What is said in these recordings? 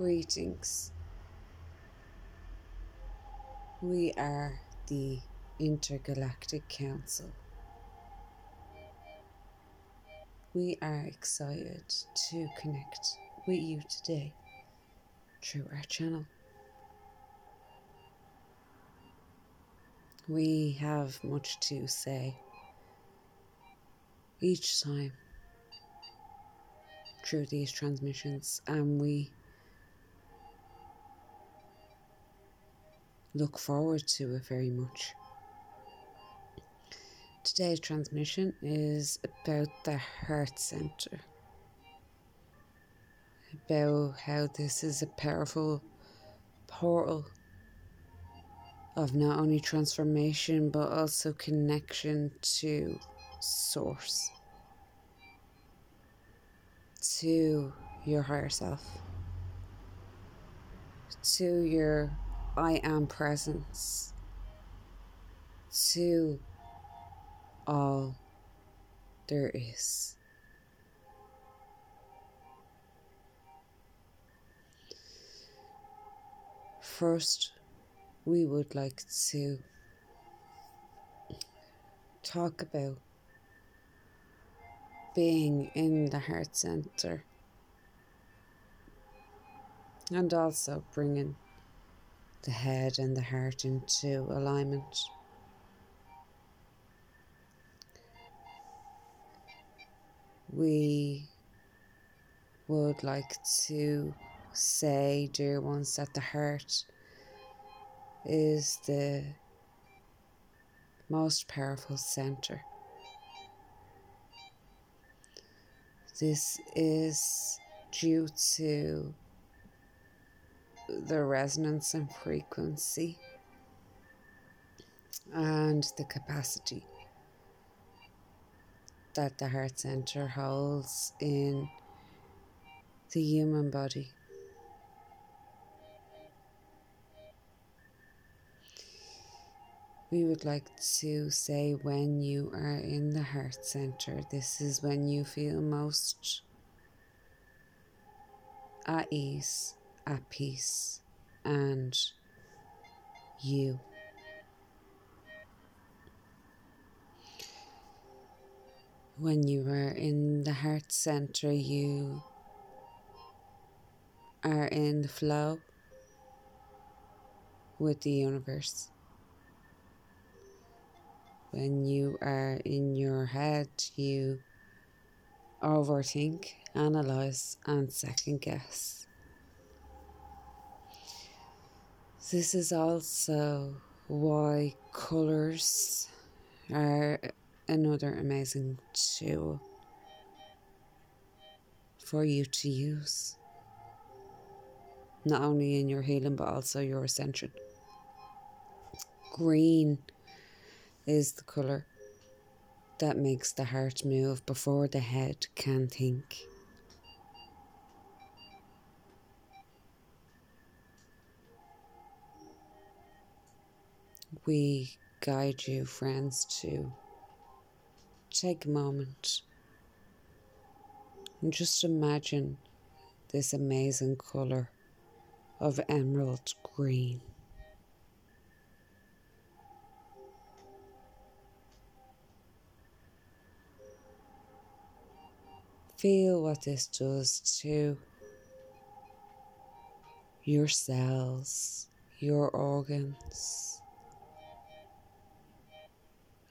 Greetings. We are the Intergalactic Council. We are excited to connect with you today through our channel. We have much to say each time through these transmissions, and we look forward to it very much. Today's transmission is about the heart center, about how this is a powerful portal of not only transformation but also connection to source, to your higher self, to your I am presence, to all there is. First, we would like to talk about being in the heart center and also bringing the head and the heart into alignment. We would like to say, dear ones, that the heart is the most powerful center. This is due to the resonance and frequency and the capacity that the heart center holds in the human body. We would like to say when you are in the heart center, this is when you feel most at ease at peace and you. When you are in the heart center, you are in the flow with the universe. When you are in your head, you overthink, analyze, and second guess. This is also why colors are another amazing tool for you to use. Not only in your healing but also your ascension. Green is the colour that makes the heart move before the head can think. We guide you, friends, to take a moment and just imagine this amazing colour of emerald green. Feel what this does to your cells, your organs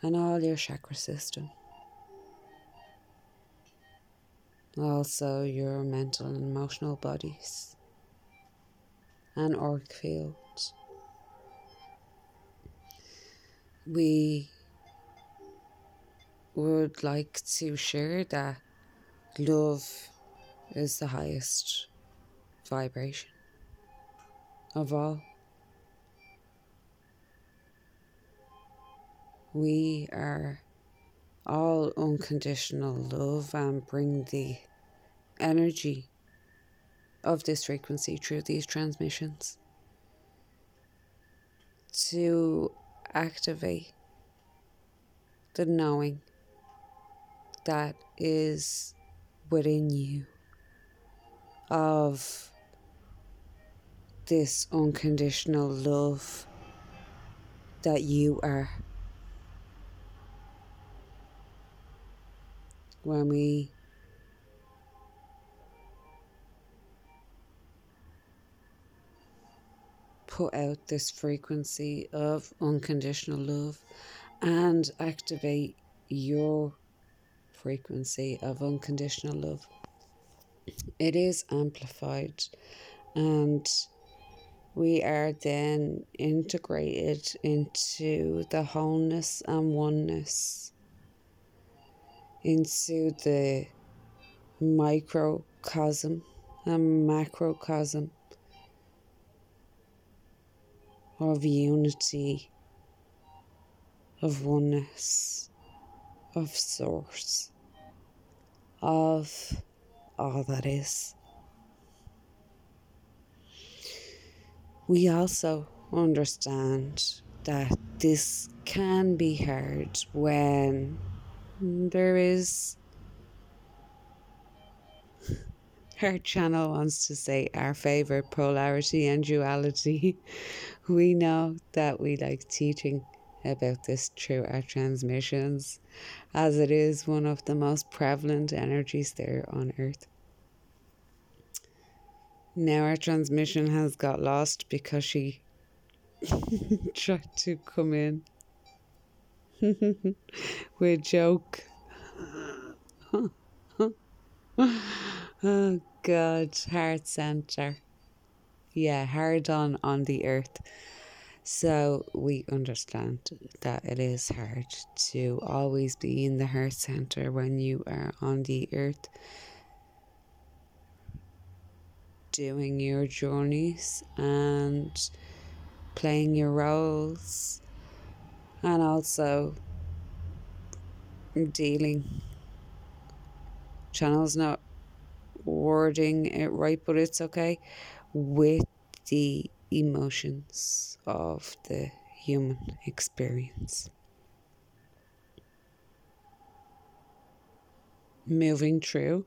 and all your chakra system. Also, your mental and emotional bodies and auric fields. We would like to share that love is the highest vibration of all. We are all unconditional love and bring the energy of this frequency through these transmissions to activate the knowing that is within you of this unconditional love that you are. When we put out this frequency of unconditional love and activate your frequency of unconditional love, it is amplified and we are then integrated into the wholeness and oneness, into the microcosm and macrocosm of unity, of oneness, of source, of all that is. we also understand that this can be hard when there is our channel wants to say our favorite polarity and duality. We know that we like teaching about this through our transmissions, as it is one of the most prevalent energies there on earth. Now our transmission has got lost because she tried to come in with joke. oh God, heart center. Yeah, hard on on the earth. So we understand that it is hard to always be in the heart center when you are on the earth doing your journeys and playing your roles and also dealing. Channel's not wording it right, but it's okay with the emotions of the human experience. Moving through,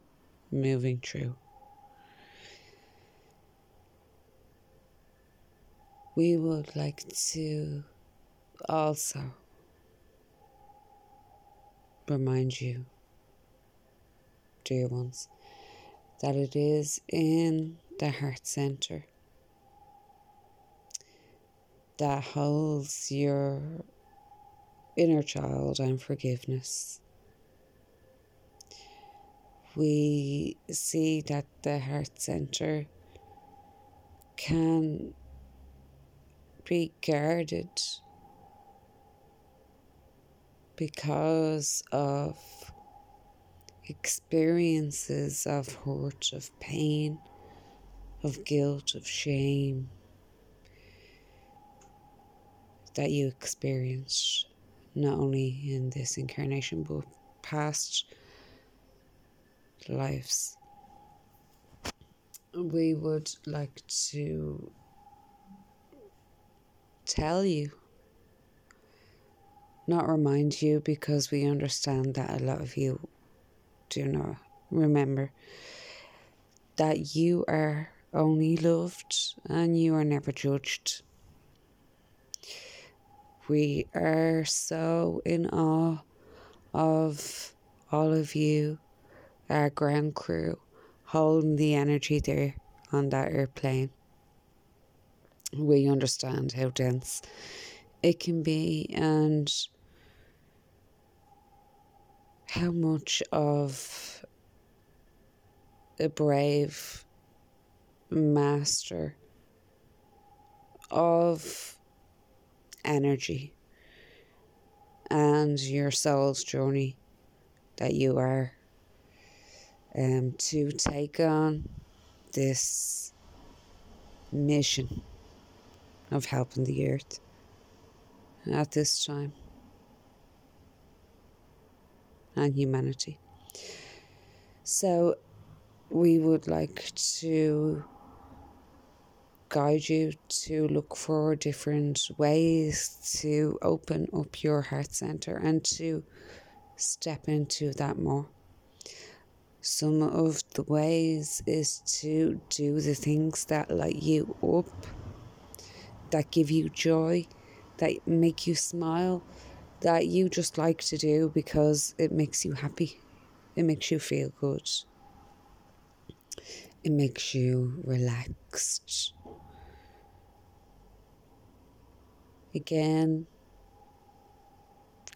moving through. we would like to also remind you, dear ones, that it is in the heart center that holds your inner child and forgiveness. We see that the heart center can be guarded because of experiences of hurt, of pain, of guilt, of shame that you experienced not only in this incarnation but past lives. We would like to tell you, not remind you, because we understand that a lot of you do not remember that you are only loved and you are never judged. We are so in awe of all of you, our ground crew, holding the energy there on that earth plane we understand how dense it can be and how much of a brave master of energy and your soul's journey that you are um, to take on this mission of helping the earth at this time and humanity. So, we would like to guide you to look for different ways to open up your heart center and to step into that more. Some of the ways is to do the things that light you up, that give you joy, that make you smile, that you just like to do because it makes you happy. It makes you feel good. It makes you relaxed. Again,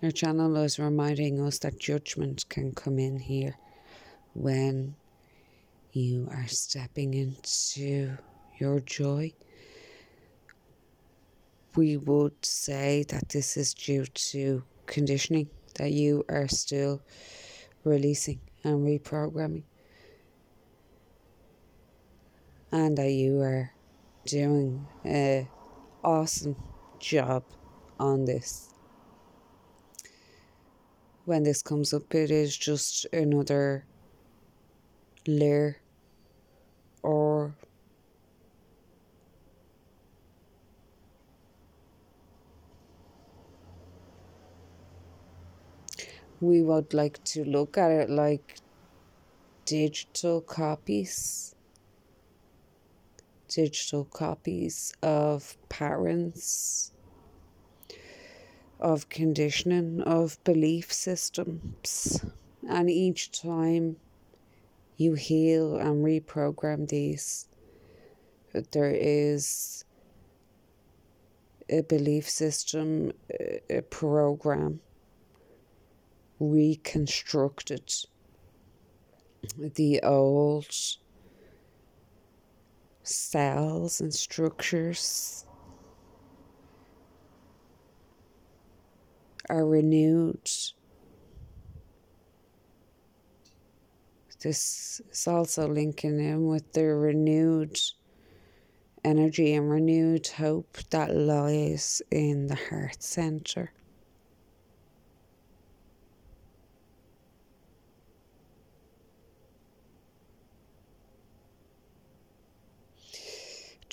our channel is reminding us that judgment can come in here when you are stepping into your joy. We would say that this is due to conditioning that you are still releasing and reprogramming, and that you are doing an awesome job on this. When this comes up, it is just another layer or we would like to look at it like digital copies. Digital copies of parents of conditioning of belief systems. And each time you heal and reprogram these there is a belief system a program reconstructed the old cells and structures are renewed. This is also linking in with the renewed energy and renewed hope that lies in the heart center.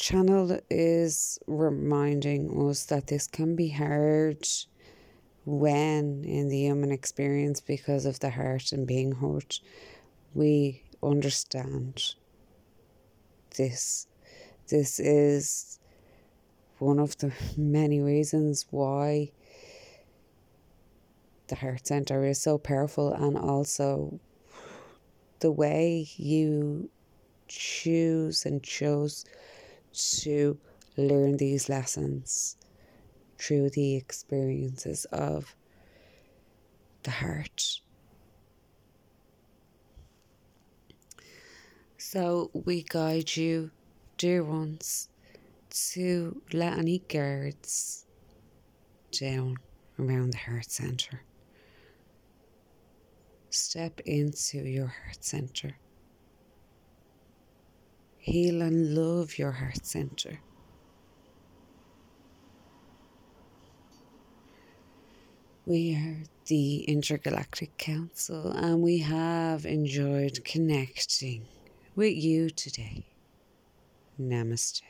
Channel is reminding us that this can be hard when in the human experience because of the heart and being hurt. We understand this. This is one of the many reasons why the heart center is so powerful and also the way you choose and chose to learn these lessons through the experiences of the heart. So we guide you, dear ones, to let any guards down around the heart center. Step into your heart center heal and love your heart center. We are the Intergalactic Council and we have enjoyed connecting with you today. Namaste.